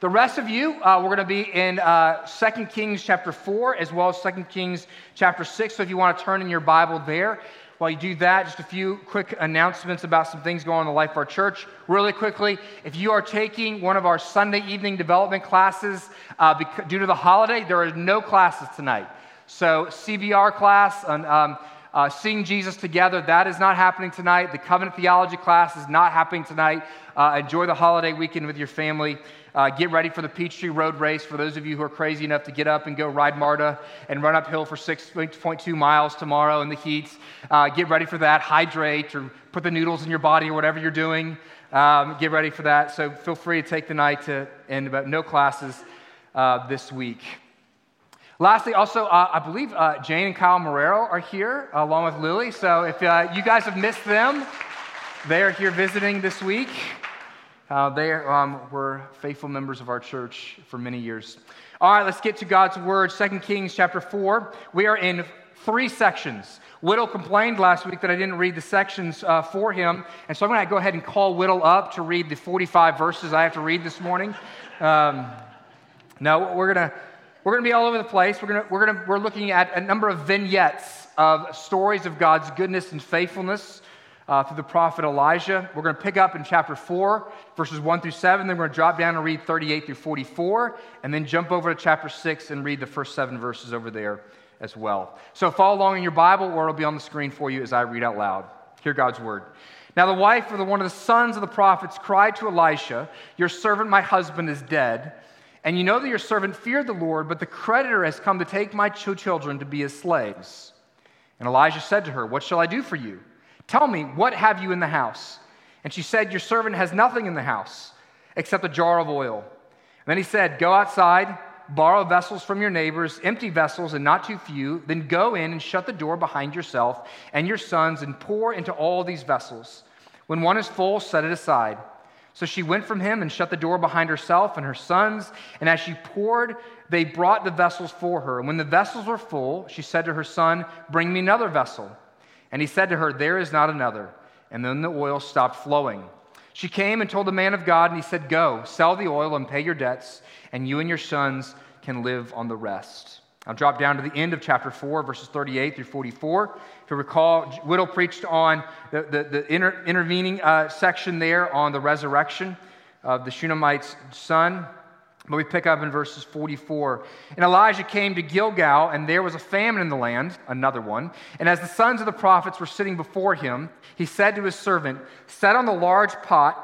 The rest of you, uh, we're going to be in uh, 2 Kings chapter 4 as well as 2 Kings chapter 6. So if you want to turn in your Bible there, while you do that, just a few quick announcements about some things going on in the life of our church. Really quickly, if you are taking one of our Sunday evening development classes uh, due to the holiday, there are no classes tonight. So, CBR class and um, uh, Seeing Jesus Together, that is not happening tonight. The Covenant Theology class is not happening tonight. Uh, enjoy the holiday weekend with your family. Uh, get ready for the Peachtree Road Race for those of you who are crazy enough to get up and go ride MARTA and run uphill for 6.2 miles tomorrow in the heat. Uh, get ready for that. Hydrate or put the noodles in your body or whatever you're doing. Um, get ready for that. So feel free to take the night to end about no classes uh, this week. Lastly, also, uh, I believe uh, Jane and Kyle Morero are here along with Lily. So if uh, you guys have missed them, they are here visiting this week. Uh, they um, were faithful members of our church for many years. All right, let's get to God's word. 2 Kings chapter 4. We are in three sections. Whittle complained last week that I didn't read the sections uh, for him, and so I'm going to go ahead and call Whittle up to read the 45 verses I have to read this morning. Um, no, we're going to we're going to be all over the place. We're, going to, we're, going to, we're looking at a number of vignettes of stories of God's goodness and faithfulness uh, through the prophet Elijah. We're going to pick up in chapter 4, verses 1 through 7. Then we're going to drop down and read 38 through 44, and then jump over to chapter 6 and read the first seven verses over there as well. So follow along in your Bible, or it'll be on the screen for you as I read out loud. Hear God's word. Now, the wife of the, one of the sons of the prophets cried to Elisha, Your servant, my husband, is dead. And you know that your servant feared the Lord, but the creditor has come to take my two children to be his slaves. And Elijah said to her, What shall I do for you? Tell me, what have you in the house? And she said, Your servant has nothing in the house except a jar of oil. And then he said, Go outside, borrow vessels from your neighbors, empty vessels and not too few. Then go in and shut the door behind yourself and your sons and pour into all these vessels. When one is full, set it aside. So she went from him and shut the door behind herself and her sons. And as she poured, they brought the vessels for her. And when the vessels were full, she said to her son, Bring me another vessel. And he said to her, There is not another. And then the oil stopped flowing. She came and told the man of God, and he said, Go, sell the oil and pay your debts, and you and your sons can live on the rest. I'll drop down to the end of chapter 4, verses 38 through 44. If you recall, Whittle preached on the, the, the inter, intervening uh, section there on the resurrection of the Shunammite's son. But we pick up in verses 44. And Elijah came to Gilgal, and there was a famine in the land, another one. And as the sons of the prophets were sitting before him, he said to his servant, Set on the large pot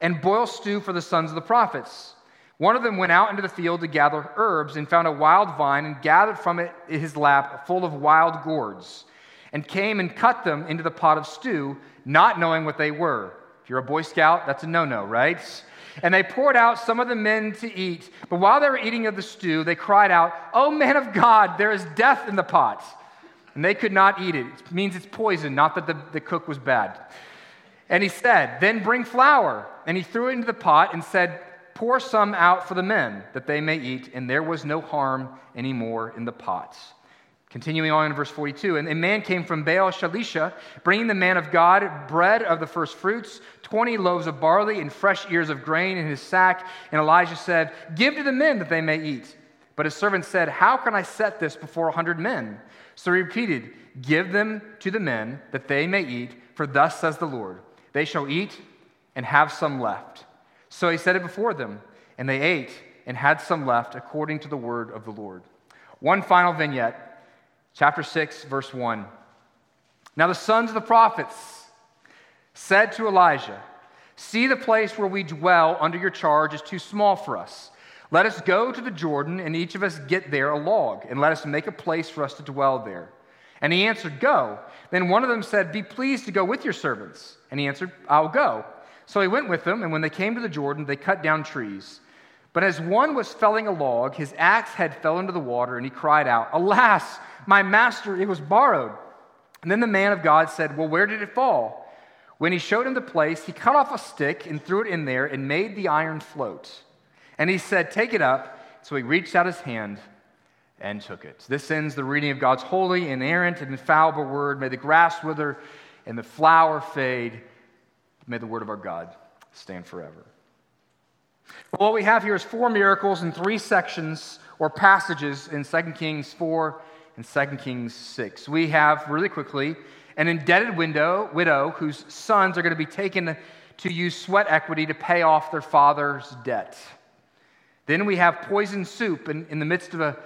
and boil stew for the sons of the prophets. One of them went out into the field to gather herbs and found a wild vine and gathered from it his lap full of wild gourds and came and cut them into the pot of stew, not knowing what they were. If you're a Boy Scout, that's a no no, right? And they poured out some of the men to eat. But while they were eating of the stew, they cried out, Oh, man of God, there is death in the pot. And they could not eat it. It means it's poison, not that the, the cook was bad. And he said, Then bring flour. And he threw it into the pot and said, Pour some out for the men, that they may eat. And there was no harm anymore in the pots. Continuing on in verse 42, and a man came from Baal Shalisha, bringing the man of God bread of the first fruits, 20 loaves of barley, and fresh ears of grain in his sack. And Elijah said, Give to the men that they may eat. But his servant said, How can I set this before a hundred men? So he repeated, Give them to the men that they may eat, for thus says the Lord, They shall eat and have some left. So he set it before them, and they ate and had some left according to the word of the Lord. One final vignette chapter 6, verse 1. Now the sons of the prophets said to Elijah, See, the place where we dwell under your charge is too small for us. Let us go to the Jordan, and each of us get there a log, and let us make a place for us to dwell there. And he answered, Go. Then one of them said, Be pleased to go with your servants. And he answered, I'll go. So he went with them, and when they came to the Jordan, they cut down trees. But as one was felling a log, his axe head fell into the water, and he cried out, Alas! My master, it was borrowed. And then the man of God said, Well, where did it fall? When he showed him the place, he cut off a stick and threw it in there and made the iron float. And he said, Take it up. So he reached out his hand and took it. This ends the reading of God's holy, inerrant, and infallible word. May the grass wither and the flower fade. May the word of our God stand forever. What we have here is four miracles in three sections or passages in 2 Kings 4 and 2 Kings 6. We have, really quickly, an indebted widow, widow whose sons are going to be taken to use sweat equity to pay off their father's debt. Then we have poison soup in, in the midst of a,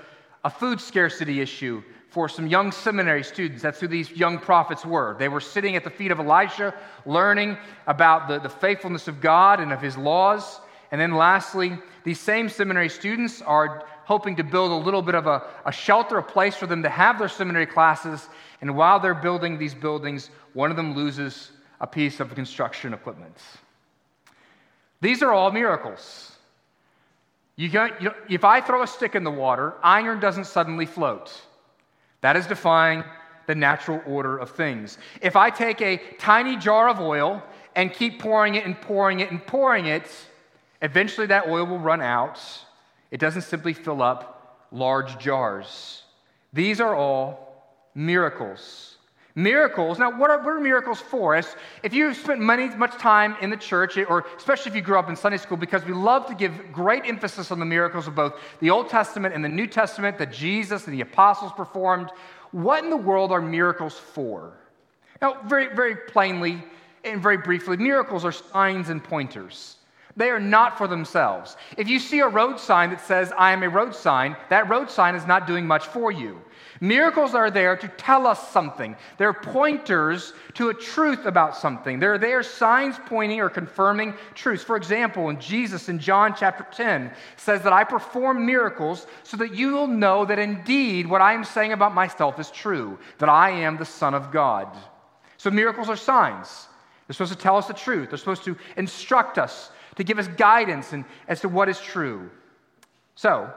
a food scarcity issue for some young seminary students. That's who these young prophets were. They were sitting at the feet of Elisha, learning about the, the faithfulness of God and of his laws. And then lastly, these same seminary students are hoping to build a little bit of a, a shelter, a place for them to have their seminary classes. And while they're building these buildings, one of them loses a piece of construction equipment. These are all miracles. You you know, if I throw a stick in the water, iron doesn't suddenly float. That is defying the natural order of things. If I take a tiny jar of oil and keep pouring it and pouring it and pouring it, eventually that oil will run out. It doesn't simply fill up large jars. These are all miracles. Miracles. Now, what are, what are miracles for? As if you've spent many, much time in the church, or especially if you grew up in Sunday school, because we love to give great emphasis on the miracles of both the Old Testament and the New Testament that Jesus and the apostles performed. What in the world are miracles for? Now, very, very plainly and very briefly, miracles are signs and pointers. They are not for themselves. If you see a road sign that says, I am a road sign, that road sign is not doing much for you. Miracles are there to tell us something. They're pointers to a truth about something. They're there signs pointing or confirming truths. For example, in Jesus in John chapter 10 says that I perform miracles so that you will know that indeed what I am saying about myself is true, that I am the Son of God. So miracles are signs. They're supposed to tell us the truth. They're supposed to instruct us, to give us guidance in, as to what is true. So,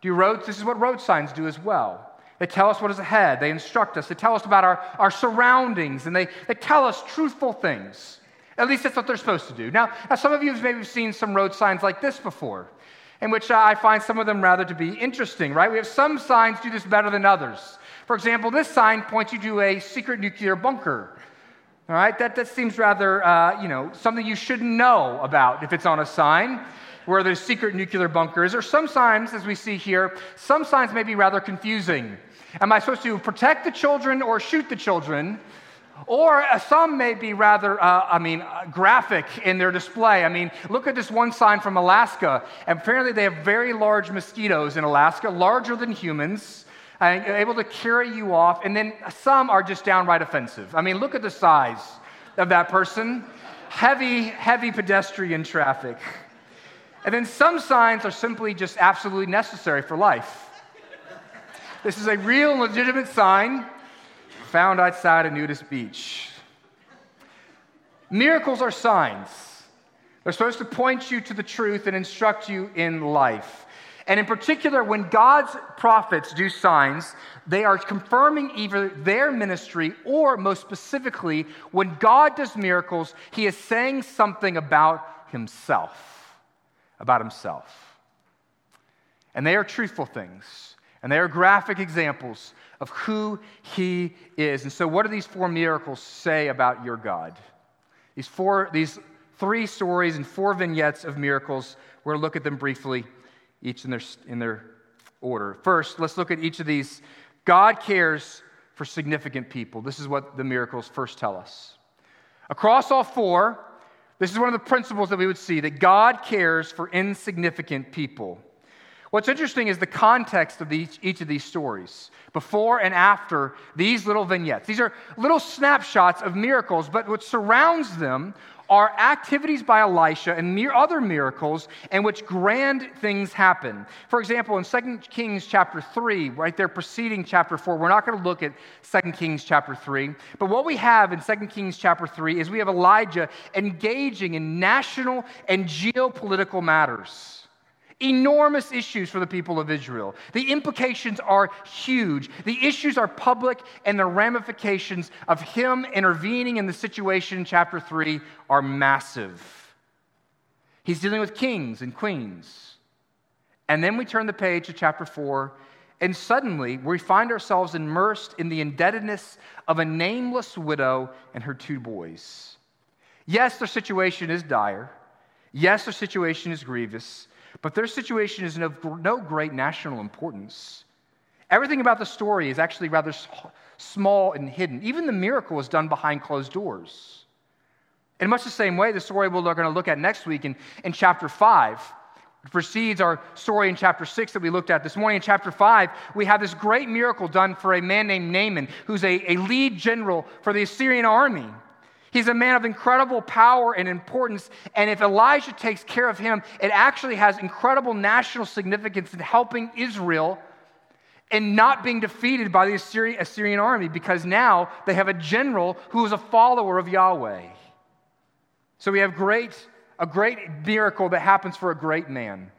do roads, this is what road signs do as well. They tell us what is ahead. They instruct us. They tell us about our, our surroundings, and they, they tell us truthful things. At least that's what they're supposed to do. Now, now some of you have maybe seen some road signs like this before, in which uh, I find some of them rather to be interesting, right? We have some signs do this better than others. For example, this sign points you to a secret nuclear bunker. All right, that, that seems rather, uh, you know, something you shouldn't know about if it's on a sign where there's secret nuclear bunkers. Or some signs, as we see here, some signs may be rather confusing. Am I supposed to protect the children or shoot the children? Or uh, some may be rather, uh, I mean, uh, graphic in their display. I mean, look at this one sign from Alaska. Apparently, they have very large mosquitoes in Alaska, larger than humans, and able to carry you off. And then some are just downright offensive. I mean, look at the size of that person. Heavy, heavy pedestrian traffic. And then some signs are simply just absolutely necessary for life. This is a real legitimate sign found outside a nudist beach. Miracles are signs. They're supposed to point you to the truth and instruct you in life. And in particular, when God's prophets do signs, they are confirming either their ministry or, most specifically, when God does miracles, he is saying something about himself. About himself. And they are truthful things. And they are graphic examples of who he is. And so, what do these four miracles say about your God? These, four, these three stories and four vignettes of miracles, we're going to look at them briefly, each in their, in their order. First, let's look at each of these. God cares for significant people. This is what the miracles first tell us. Across all four, this is one of the principles that we would see that God cares for insignificant people. What's interesting is the context of each, each of these stories, before and after these little vignettes. These are little snapshots of miracles, but what surrounds them are activities by Elisha and other miracles in which grand things happen. For example, in 2 Kings chapter 3, right there preceding chapter 4, we're not going to look at 2 Kings chapter 3, but what we have in 2 Kings chapter 3 is we have Elijah engaging in national and geopolitical matters enormous issues for the people of Israel. The implications are huge. The issues are public, and the ramifications of him intervening in the situation in chapter 3 are massive. He's dealing with kings and queens. And then we turn the page to chapter 4, and suddenly we find ourselves immersed in the indebtedness of a nameless widow and her two boys. Yes, their situation is dire. Yes, their situation is grievous, but their situation is of no great national importance. Everything about the story is actually rather small and hidden. Even the miracle is done behind closed doors. In much the same way, the story we're going to look at next week in, in chapter 5 precedes our story in chapter 6 that we looked at this morning. In chapter 5, we have this great miracle done for a man named Naaman, who's a, a lead general for the Assyrian army. He's a man of incredible power and importance. And if Elijah takes care of him, it actually has incredible national significance in helping Israel and not being defeated by the Assyrian army because now they have a general who is a follower of Yahweh. So we have great, a great miracle that happens for a great man.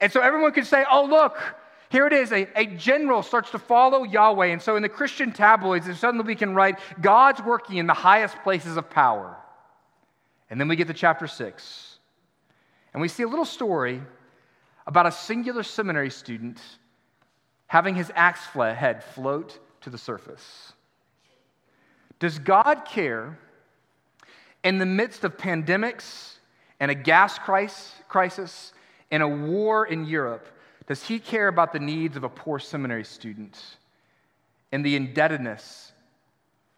And so everyone can say, oh, look, here it is. A, a general starts to follow Yahweh. And so in the Christian tabloids, suddenly we can write, God's working in the highest places of power. And then we get to chapter six. And we see a little story about a singular seminary student having his axe head float to the surface. Does God care in the midst of pandemics and a gas crisis and a war in Europe? Does he care about the needs of a poor seminary student and the indebtedness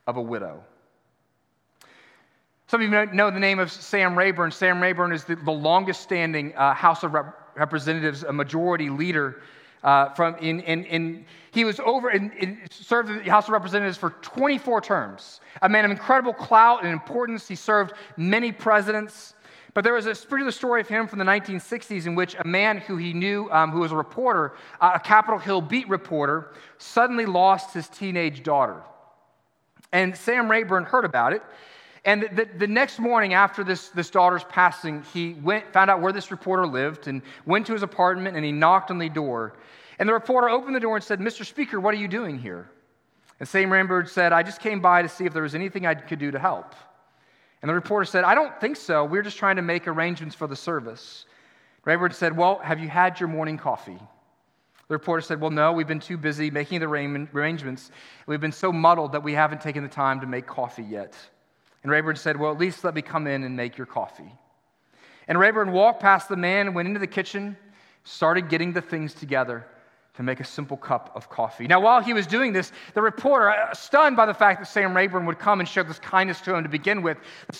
of a widow? Some of you know the name of Sam Rayburn. Sam Rayburn is the, the longest standing uh, House of Rep- Representatives, a majority leader. Uh, from in, in, in, he was over in, served the House of Representatives for 24 terms. A man of incredible clout and importance. He served many presidents. But there was a particular story of him from the 1960s in which a man who he knew, um, who was a reporter, uh, a Capitol Hill beat reporter, suddenly lost his teenage daughter. And Sam Rayburn heard about it. And the, the, next morning after this, this daughter's passing, he went, found out where this reporter lived and went to his apartment and he knocked on the door. And the reporter opened the door and said, Mr. Speaker, what are you doing here? And Sam Rayburn said, I just came by to see if there was anything I could do to help. And the reporter said, I don't think so. We're just trying to make arrangements for the service. Rayburn said, Well, have you had your morning coffee? The reporter said, Well, no, we've been too busy making the arrangements. We've been so muddled that we haven't taken the time to make coffee yet. And Rayburn said, Well, at least let me come in and make your coffee. And Rayburn walked past the man went into the kitchen, started getting the things together to make a simple cup of coffee. Now, while he was doing this, the reporter, uh, stunned by the fact that Sam Rayburn would come and show this kindness to him to begin with,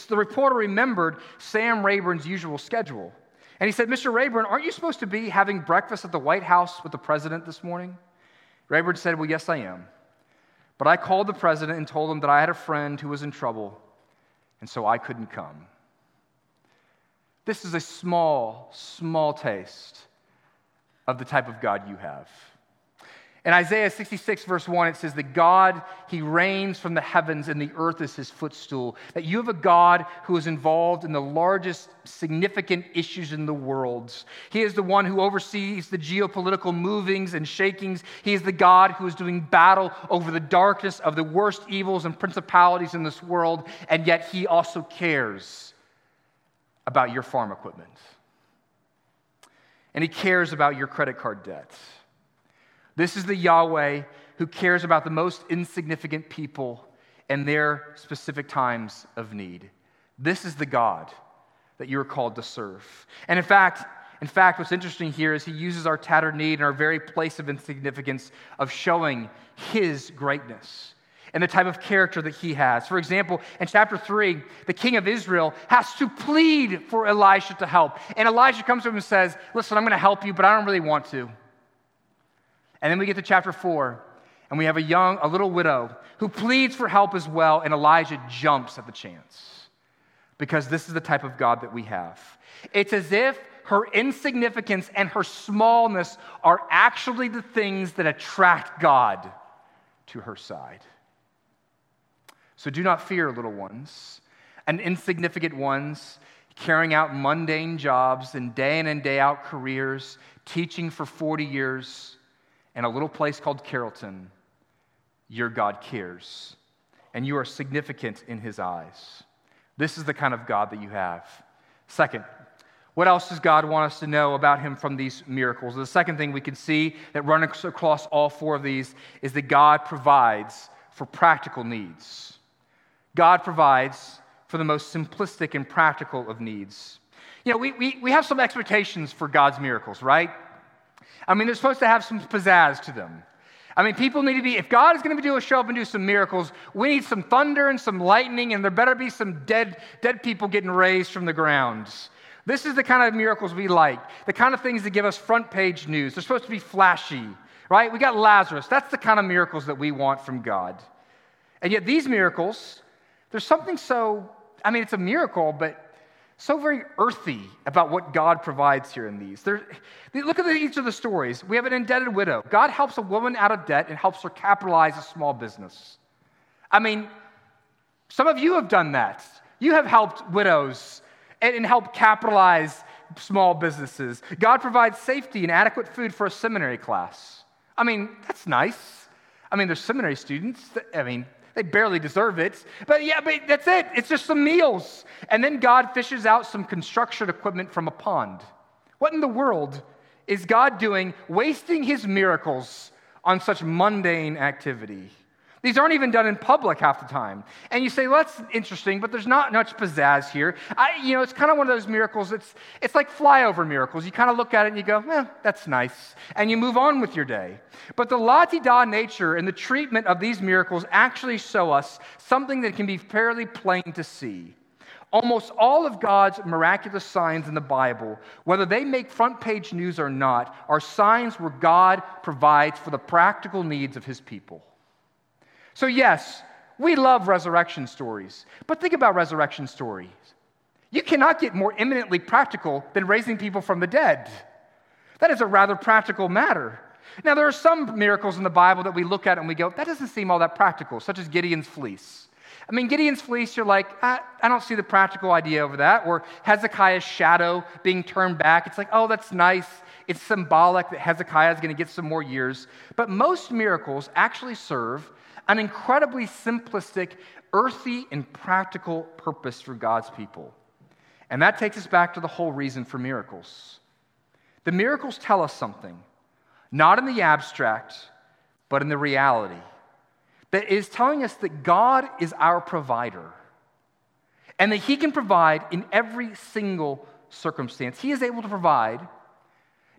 the reporter remembered Sam Rayburn's usual schedule. And he said, Mr. Rayburn, aren't you supposed to be having breakfast at the White House with the president this morning? Rayburn said, Well, yes, I am. But I called the president and told him that I had a friend who was in trouble, and so I couldn't come. This is a small, small taste of the type of God you have. In Isaiah 66, verse 1, it says that God, He reigns from the heavens and the earth is His footstool. That you have a God who is involved in the largest significant issues in the world. He is the one who oversees the geopolitical movings and shakings. He is the God who is doing battle over the darkness of the worst evils and principalities in this world, and yet He also cares about your farm equipment and He cares about your credit card debts. This is the Yahweh who cares about the most insignificant people and their specific times of need. This is the God that you are called to serve. And in fact, in fact, what's interesting here is he uses our tattered need and our very place of insignificance of showing his greatness and the type of character that he has. For example, in chapter 3, the king of Israel has to plead for Elisha to help. And Elijah comes to him and says, Listen, I'm going to help you, but I don't really want to. And then we get to chapter 4, and we have a young, a little widow who pleads for help as well, and Elijah jumps at the chance because this is the type of God that we have. It's as if her insignificance and her smallness are actually the things that attract God to her side. So do not fear, little ones, and insignificant ones, carrying out mundane jobs and day in and day out careers, teaching for 40 years in a little place called Carrollton. Your God cares, and you are significant in His eyes. This is the kind of God that you have. Second, what else does God want us to know about Him from these miracles? The second thing we can see that runs across all four of these is that God provides for practical needs. God provides for the most simplistic and practical of needs. You know, we, we, we have some expectations for God's miracles, right? I mean, they're supposed to have some pizzazz to them. I mean, people need to be, if God is going to do a show up and do some miracles, we need some thunder and some lightning, and there better be some dead, dead people getting raised from the ground. This is the kind of miracles we like, the kind of things that give us front page news. They're supposed to be flashy, right? We got Lazarus. That's the kind of miracles that we want from God. And yet, these miracles, there's something so, I mean, it's a miracle, but so very earthy about what God provides here in these. There, look at each of the stories. We have an indebted widow. God helps a woman out of debt and helps her capitalize a small business. I mean, some of you have done that. You have helped widows and, and helped capitalize small businesses. God provides safety and adequate food for a seminary class. I mean, that's nice. I mean, there's seminary students. That, I mean, they barely deserve it. But yeah, but that's it. It's just some meals. And then God fishes out some construction equipment from a pond. What in the world is God doing, wasting his miracles on such mundane activity? These aren't even done in public half the time. And you say, well, that's interesting, but there's not much pizzazz here. I, you know, it's kind of one of those miracles. It's, it's like flyover miracles. You kind of look at it and you go, eh, that's nice. And you move on with your day. But the la da nature and the treatment of these miracles actually show us something that can be fairly plain to see. Almost all of God's miraculous signs in the Bible, whether they make front page news or not, are signs where God provides for the practical needs of his people. So, yes, we love resurrection stories, but think about resurrection stories. You cannot get more eminently practical than raising people from the dead. That is a rather practical matter. Now, there are some miracles in the Bible that we look at and we go, that doesn't seem all that practical, such as Gideon's fleece. I mean, Gideon's fleece, you're like, I, I don't see the practical idea over that. Or Hezekiah's shadow being turned back. It's like, oh, that's nice. It's symbolic that Hezekiah is going to get some more years. But most miracles actually serve an incredibly simplistic, earthy, and practical purpose for God's people. And that takes us back to the whole reason for miracles. The miracles tell us something, not in the abstract, but in the reality. That is telling us that God is our provider and that He can provide in every single circumstance. He is able to provide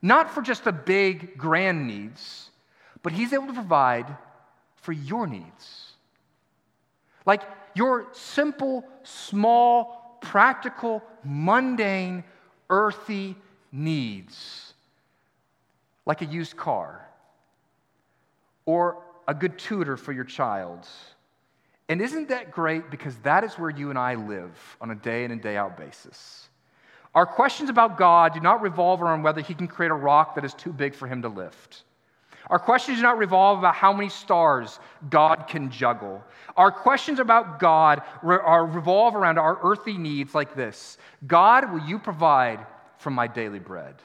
not for just the big, grand needs, but He's able to provide for your needs. Like your simple, small, practical, mundane, earthy needs. Like a used car or a good tutor for your child. And isn't that great? Because that is where you and I live on a day in and day out basis. Our questions about God do not revolve around whether He can create a rock that is too big for Him to lift. Our questions do not revolve about how many stars God can juggle. Our questions about God revolve around our earthly needs like this God, will you provide from my daily bread?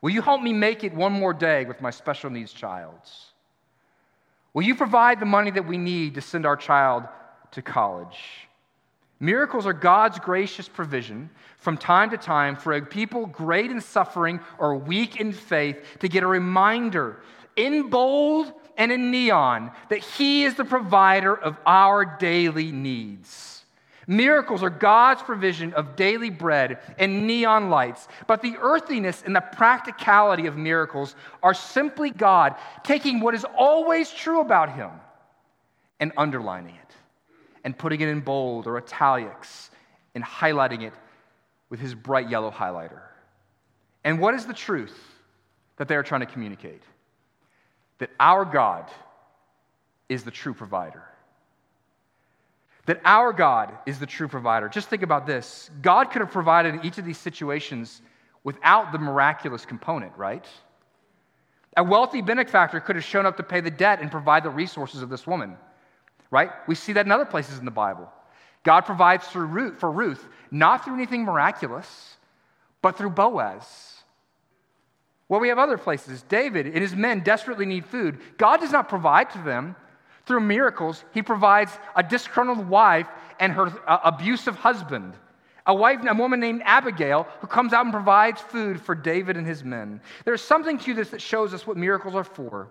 Will you help me make it one more day with my special needs child? Will you provide the money that we need to send our child to college? Miracles are God's gracious provision from time to time for a people great in suffering or weak in faith to get a reminder in bold and in neon that He is the provider of our daily needs. Miracles are God's provision of daily bread and neon lights, but the earthiness and the practicality of miracles are simply God taking what is always true about Him and underlining it and putting it in bold or italics and highlighting it with his bright yellow highlighter. And what is the truth that they are trying to communicate? That our God is the true provider. That our God is the true provider. Just think about this God could have provided in each of these situations without the miraculous component, right? A wealthy benefactor could have shown up to pay the debt and provide the resources of this woman right? We see that in other places in the Bible. God provides through Ruth, for Ruth, not through anything miraculous, but through Boaz. Well, we have other places. David and his men desperately need food. God does not provide to them through miracles. He provides a disgruntled wife and her uh, abusive husband. A wife, a woman named Abigail, who comes out and provides food for David and his men. There's something to this that shows us what miracles are for.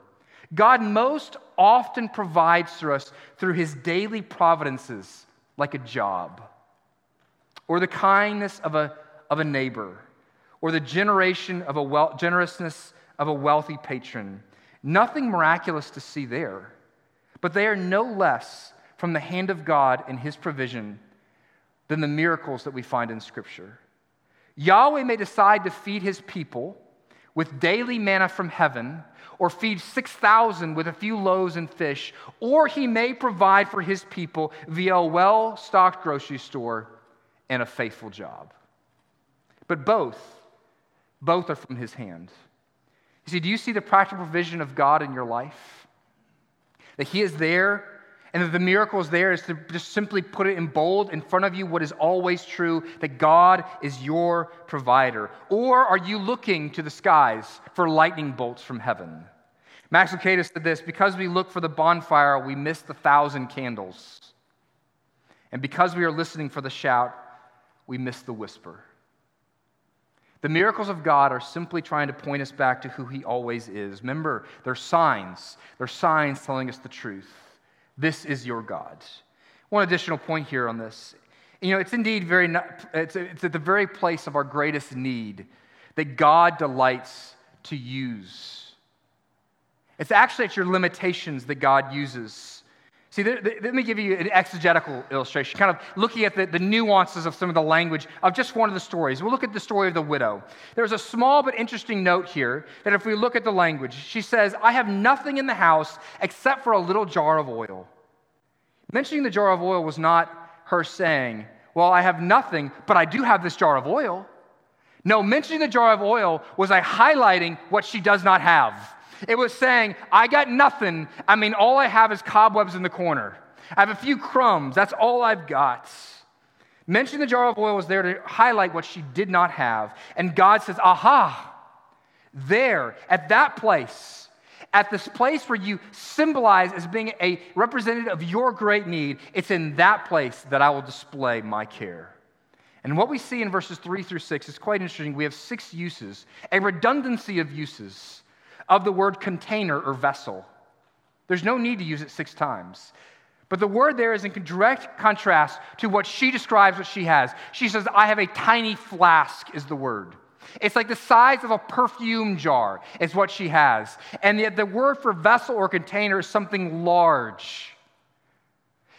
God most often provides for us through his daily providences, like a job or the kindness of a, of a neighbor or the generation of a wel- generousness of a wealthy patron. Nothing miraculous to see there, but they are no less from the hand of God in his provision than the miracles that we find in Scripture. Yahweh may decide to feed his people with daily manna from heaven, or feed 6,000 with a few loaves and fish, or he may provide for his people via a well stocked grocery store and a faithful job. But both, both are from his hand. You see, do you see the practical provision of God in your life? That he is there and that the miracle is there is to just simply put it in bold in front of you what is always true that God is your provider. Or are you looking to the skies for lightning bolts from heaven? Max Lucado said this because we look for the bonfire, we miss the thousand candles. And because we are listening for the shout, we miss the whisper. The miracles of God are simply trying to point us back to who He always is. Remember, they're signs. They're signs telling us the truth. This is your God. One additional point here on this. You know, it's indeed very, it's, it's at the very place of our greatest need that God delights to use. It's actually at your limitations that God uses. See, let me give you an exegetical illustration, kind of looking at the, the, nuances of some of the language of just one of the stories. We'll look at the story of the widow. There's a small but interesting note here that if we look at the language, she says, I have nothing in the house except for a little jar of oil. Mentioning the jar of oil was not her saying, Well, I have nothing, but I do have this jar of oil. No, mentioning the jar of oil was I highlighting what she does not have. It was saying, I got nothing. I mean, all I have is cobwebs in the corner. I have a few crumbs. That's all I've got. Mentioning the jar of oil was there to highlight what she did not have. And God says, Aha, there, at that place, at this place where you symbolize as being a representative of your great need, it's in that place that I will display my care. And what we see in verses three through six is quite interesting. We have six uses, a redundancy of uses of the word container or vessel. There's no need to use it six times. But the word there is in direct contrast to what she describes what she has. She says, I have a tiny flask, is the word. It's like the size of a perfume jar, is what she has. And yet the word for vessel or container is something large.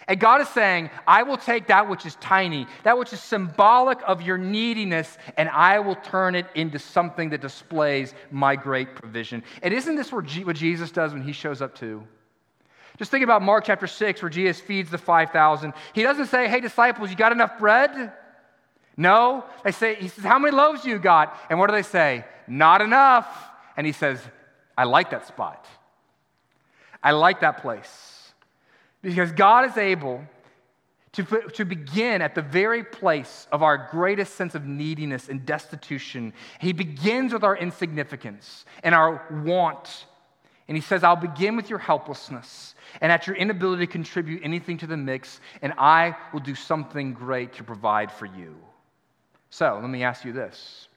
And God is saying, I will take that which is tiny, that which is symbolic of your neediness, and I will turn it into something that displays my great provision. And isn't this what Jesus does when he shows up too? Just think about Mark chapter 6, where Jesus feeds the 5,000. He doesn't say, Hey, disciples, you got enough bread? No. They say, He says, How many loaves you got? And what do they say? Not enough. And he says, I like that spot. I like that place. Because God is able to, put, to begin at the very place of our greatest sense of neediness and destitution. He begins with our insignificance and our want. And He says, I'll begin with your helplessness and at your inability to contribute anything to the mix, and I will do something great to provide for you. So let me ask you this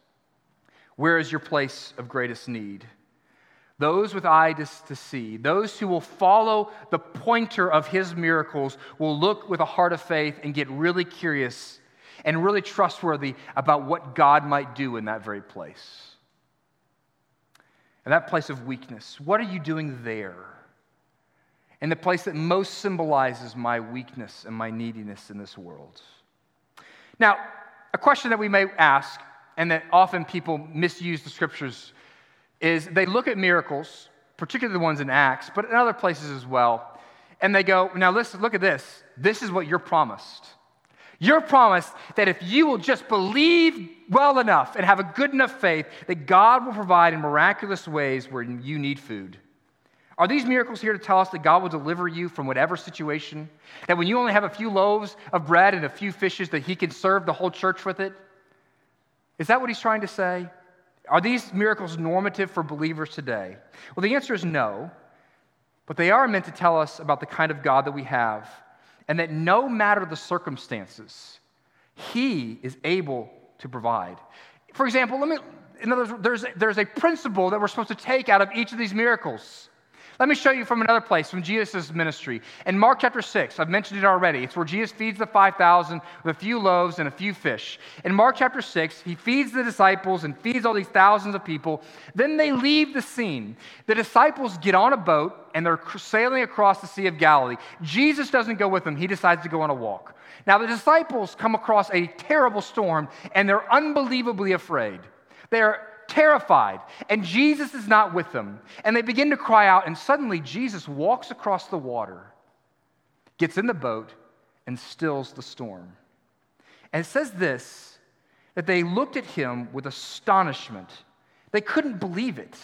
Where is your place of greatest need? Those with eyes to see, those who will follow the pointer of his miracles, will look with a heart of faith and get really curious and really trustworthy about what God might do in that very place. In that place of weakness, what are you doing there? In the place that most symbolizes my weakness and my neediness in this world. Now, a question that we may ask, and that often people misuse the scriptures is they look at miracles, particularly the ones in Acts, but in other places as well, and they go, Now listen, look at this. This is what you're promised. You're promised that if you will just believe well enough and have a good enough faith, that God will provide in miraculous ways where you need food. Are these miracles here to tell us that God will deliver you from whatever situation? That when you only have a few loaves of bread and a few fishes, that He can serve the whole church with it? Is that what He's trying to say? Are these miracles normative for believers today? Well, the answer is no, but they are meant to tell us about the kind of God that we have, and that no matter the circumstances, He is able to provide. For example, let me, in other words, there's, there's a principle that we're supposed to take out of each of these miracles. Let me show you from another place, from Jesus' ministry. In Mark chapter 6, I've mentioned it already. It's where Jesus feeds the 5,000 with a few loaves and a few fish. In Mark chapter 6, he feeds the disciples and feeds all these thousands of people. Then they leave the scene. The disciples get on a boat and they're sailing across the Sea of Galilee. Jesus doesn't go with them, he decides to go on a walk. Now, the disciples come across a terrible storm and they're unbelievably afraid. They're terrified, and Jesus is not with them. And they begin to cry out, and suddenly Jesus walks across the water, gets in the boat, and stills the storm. And it says this that they looked at him with astonishment. They couldn't believe it.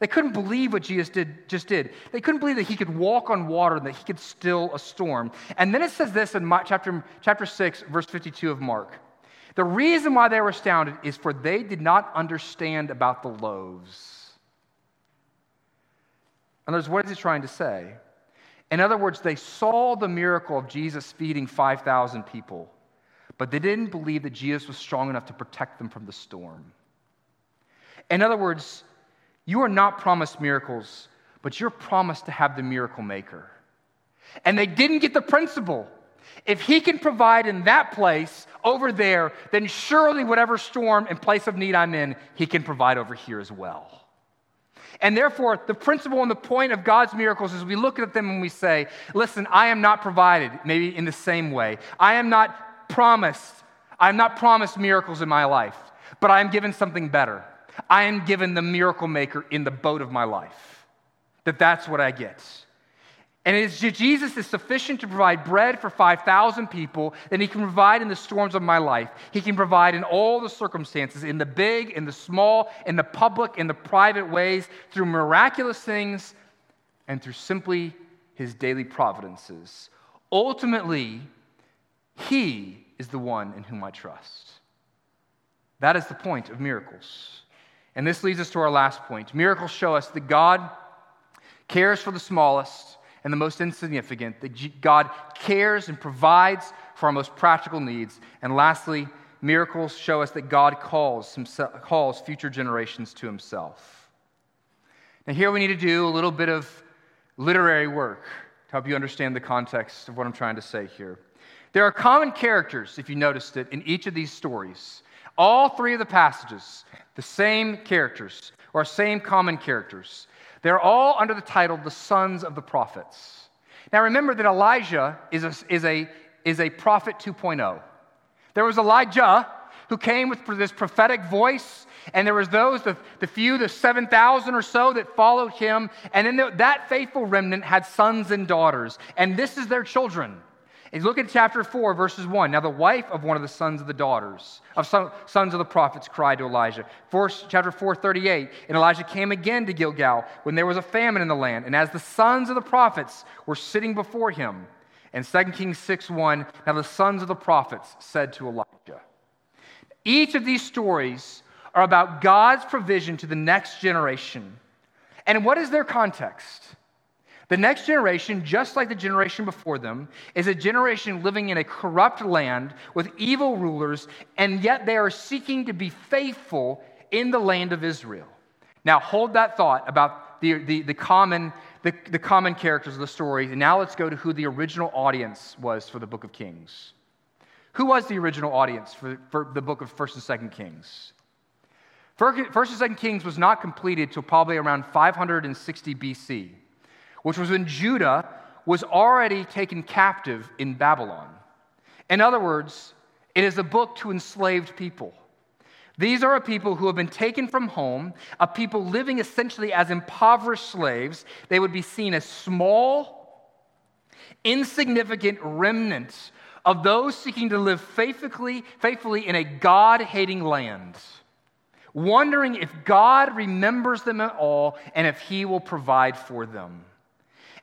They couldn't believe what Jesus did, just did. They couldn't believe that he could walk on water and that he could still a storm. And then it says this in chapter, chapter 6, verse 52 of Mark. The reason why they were astounded is for they did not understand about the loaves. In other words, what is he trying to say? In other words, they saw the miracle of Jesus feeding 5,000 people, but they didn't believe that Jesus was strong enough to protect them from the storm. In other words, you are not promised miracles, but you're promised to have the miracle maker. And they didn't get the principle. If he can provide in that place over there, then surely whatever storm and place of need I'm in, he can provide over here as well. And therefore, the principle and the point of God's miracles is we look at them and we say, listen, I am not provided, maybe in the same way. I am not promised, I am not promised miracles in my life, but I am given something better. I am given the miracle maker in the boat of my life. That that's what I get. And as Jesus is sufficient to provide bread for 5,000 people, then he can provide in the storms of my life. He can provide in all the circumstances, in the big, in the small, in the public, in the private ways, through miraculous things, and through simply his daily providences. Ultimately, he is the one in whom I trust. That is the point of miracles. And this leads us to our last point. Miracles show us that God cares for the smallest and the most insignificant, that God cares and provides for our most practical needs. And lastly, miracles show us that God calls, himself, calls future generations to himself. Now, here we need to do a little bit of literary work to help you understand the context of what I'm trying to say here. There are common characters, if you noticed it, in each of these stories. All three of the passages, the same characters, or same common characters. They're all under the title the sons of the prophets. Now remember that Elijah is a, is a, is a prophet 2.0. There was Elijah who came with this prophetic voice, and there was those, the, the few, the 7,000 or so that followed him, and then the, that faithful remnant had sons and daughters, and this is their children. If you look at chapter 4, verses 1. Now, the wife of one of the sons of the daughters, of sons of the prophets, cried to Elijah. First, chapter 4, 38. And Elijah came again to Gilgal when there was a famine in the land. And as the sons of the prophets were sitting before him, and 2 Kings 6, 1, now the sons of the prophets said to Elijah. Each of these stories are about God's provision to the next generation. And what is their context? The next generation, just like the generation before them, is a generation living in a corrupt land with evil rulers, and yet they are seeking to be faithful in the land of Israel. Now, hold that thought about the, the, the common, the, the common characters of the story. Now let's go to who the original audience was for the book of Kings. Who was the original audience for, for the book of 1st and 2nd Kings? First and Second Kings was not completed till probably around 560 BC which was when Judah was already taken captive in Babylon. In other words, it is a book to enslaved people. These are a people who have been taken from home, a people living essentially as impoverished slaves. They would be seen as small, insignificant remnants of those seeking to live faithfully, faithfully in a God hating land, wondering if God remembers them at all and if He will provide for them.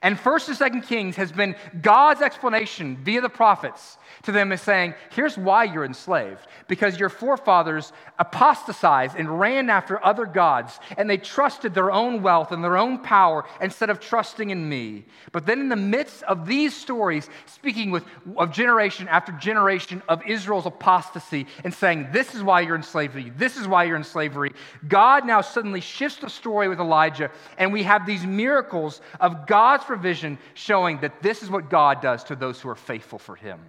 And 1st and 2nd Kings has been God's explanation via the prophets to them as saying, here's why you're enslaved. Because your forefathers apostatized and ran after other gods, and they trusted their own wealth and their own power instead of trusting in me. But then, in the midst of these stories, speaking with, of generation after generation of Israel's apostasy and saying, This is why you're in slavery, this is why you're in slavery, God now suddenly shifts the story with Elijah, and we have these miracles of God's provision showing that this is what God does to those who are faithful for Him.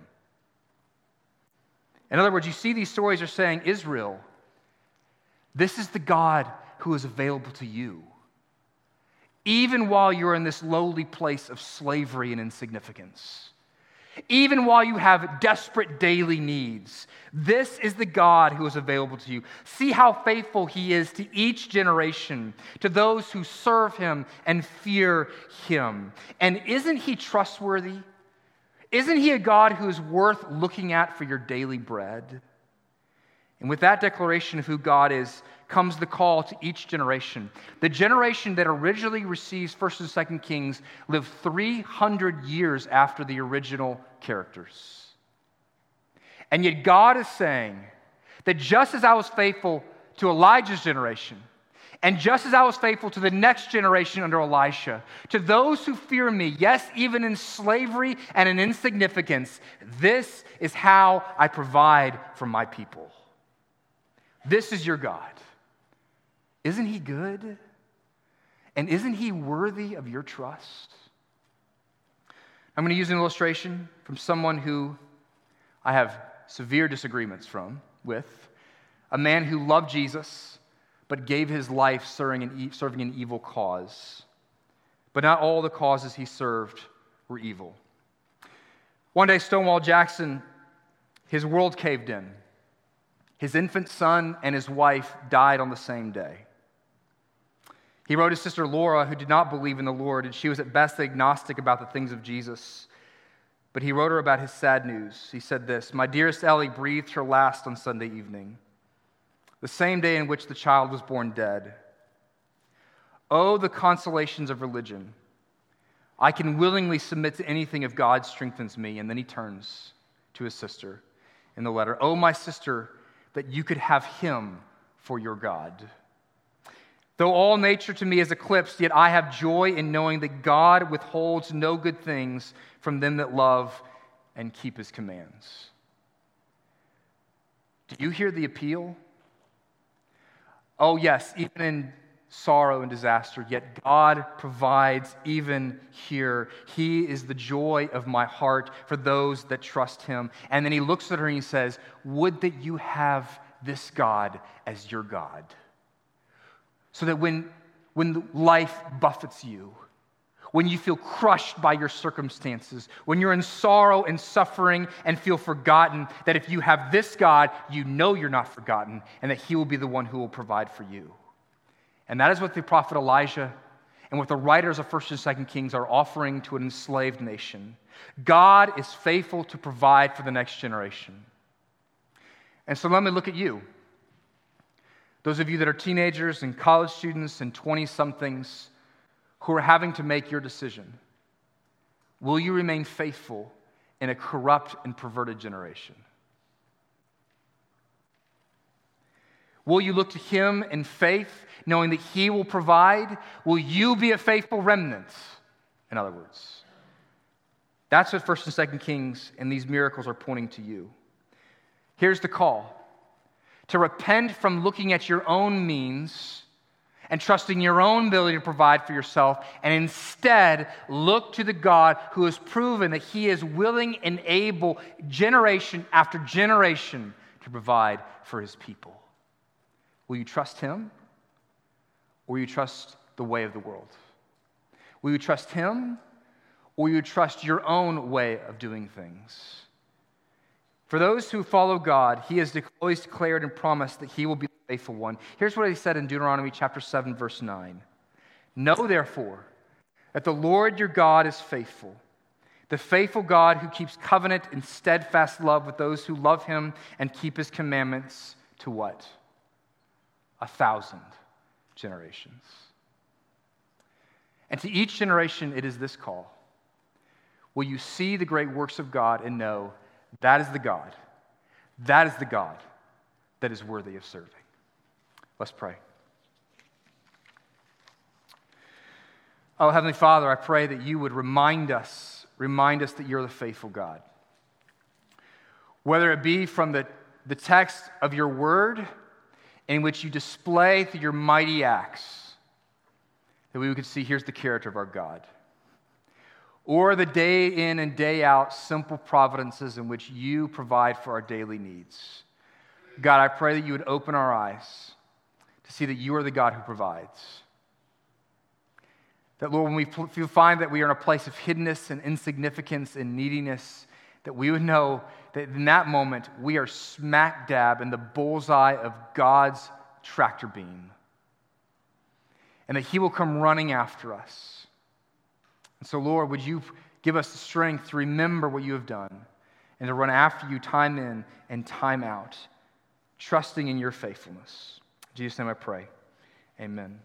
In other words, you see these stories are saying, Israel, this is the God who is available to you, even while you're in this lowly place of slavery and insignificance. Even while you have desperate daily needs, this is the God who is available to you. See how faithful He is to each generation, to those who serve Him and fear Him. And isn't He trustworthy? Isn't He a God who is worth looking at for your daily bread? And with that declaration of who God is, comes the call to each generation. The generation that originally receives 1st and 2nd Kings lived 300 years after the original characters. And yet God is saying that just as I was faithful to Elijah's generation, and just as I was faithful to the next generation under Elisha, to those who fear me, yes, even in slavery and in insignificance, this is how I provide for my people. This is your God. Isn't he good? And isn't he worthy of your trust? I'm going to use an illustration from someone who I have severe disagreements from with, a man who loved Jesus but gave his life serving an, serving an evil cause. But not all the causes he served were evil. One day, Stonewall Jackson, his world caved in. His infant son and his wife died on the same day. He wrote his sister Laura, who did not believe in the Lord, and she was at best agnostic about the things of Jesus. But he wrote her about his sad news. He said this My dearest Ellie breathed her last on Sunday evening, the same day in which the child was born dead. Oh, the consolations of religion. I can willingly submit to anything if God strengthens me. And then he turns to his sister in the letter Oh, my sister, that you could have him for your God. Though all nature to me is eclipsed, yet I have joy in knowing that God withholds no good things from them that love and keep his commands. Do you hear the appeal? Oh, yes, even in sorrow and disaster, yet God provides even here. He is the joy of my heart for those that trust him. And then he looks at her and he says, Would that you have this God as your God so that when, when life buffets you, when you feel crushed by your circumstances, when you're in sorrow and suffering and feel forgotten, that if you have this God, you know you're not forgotten and that He will be the one who will provide for you. And that is what the prophet Elijah and what the writers of 1st and 2nd Kings are offering to an enslaved nation. God is faithful to provide for the next generation. And so let me look at you. Those of you that are teenagers and college students and 20 somethings who are having to make your decision will you remain faithful in a corrupt and perverted generation? Will you look to Him in faith, knowing that He will provide? Will you be a faithful remnant? In other words, that's what 1st and 2nd Kings and these miracles are pointing to you. Here's the call to repent from looking at your own means and trusting your own ability to provide for yourself, and instead look to the God who has proven that He is willing and able, generation after generation, to provide for His people. Will you trust Him, or will you trust the way of the world? Will you trust Him, or will you trust your own way of doing things? For those who follow God, he has always declared and promised that he will be the faithful one. Here's what he said in Deuteronomy chapter 7, verse 9. Know therefore that the Lord your God is faithful, the faithful God who keeps covenant and steadfast love with those who love him and keep his commandments to what? A thousand generations. And to each generation, it is this call Will you see the great works of God and know that is the God? That is the God that is worthy of serving. Let's pray. Oh, Heavenly Father, I pray that you would remind us, remind us that you're the faithful God. Whether it be from the, the text of your word, in which you display through your mighty acts, that we could see here's the character of our God. Or the day in and day out simple providences in which you provide for our daily needs. God, I pray that you would open our eyes to see that you are the God who provides that, Lord, when we find that we are in a place of hiddenness and insignificance and neediness, that we would know that in that moment we are smack dab in the bullseye of God's tractor beam. And that He will come running after us. And so, Lord, would you give us the strength to remember what you have done and to run after you time in and time out, trusting in your faithfulness. In Jesus' name I pray. Amen.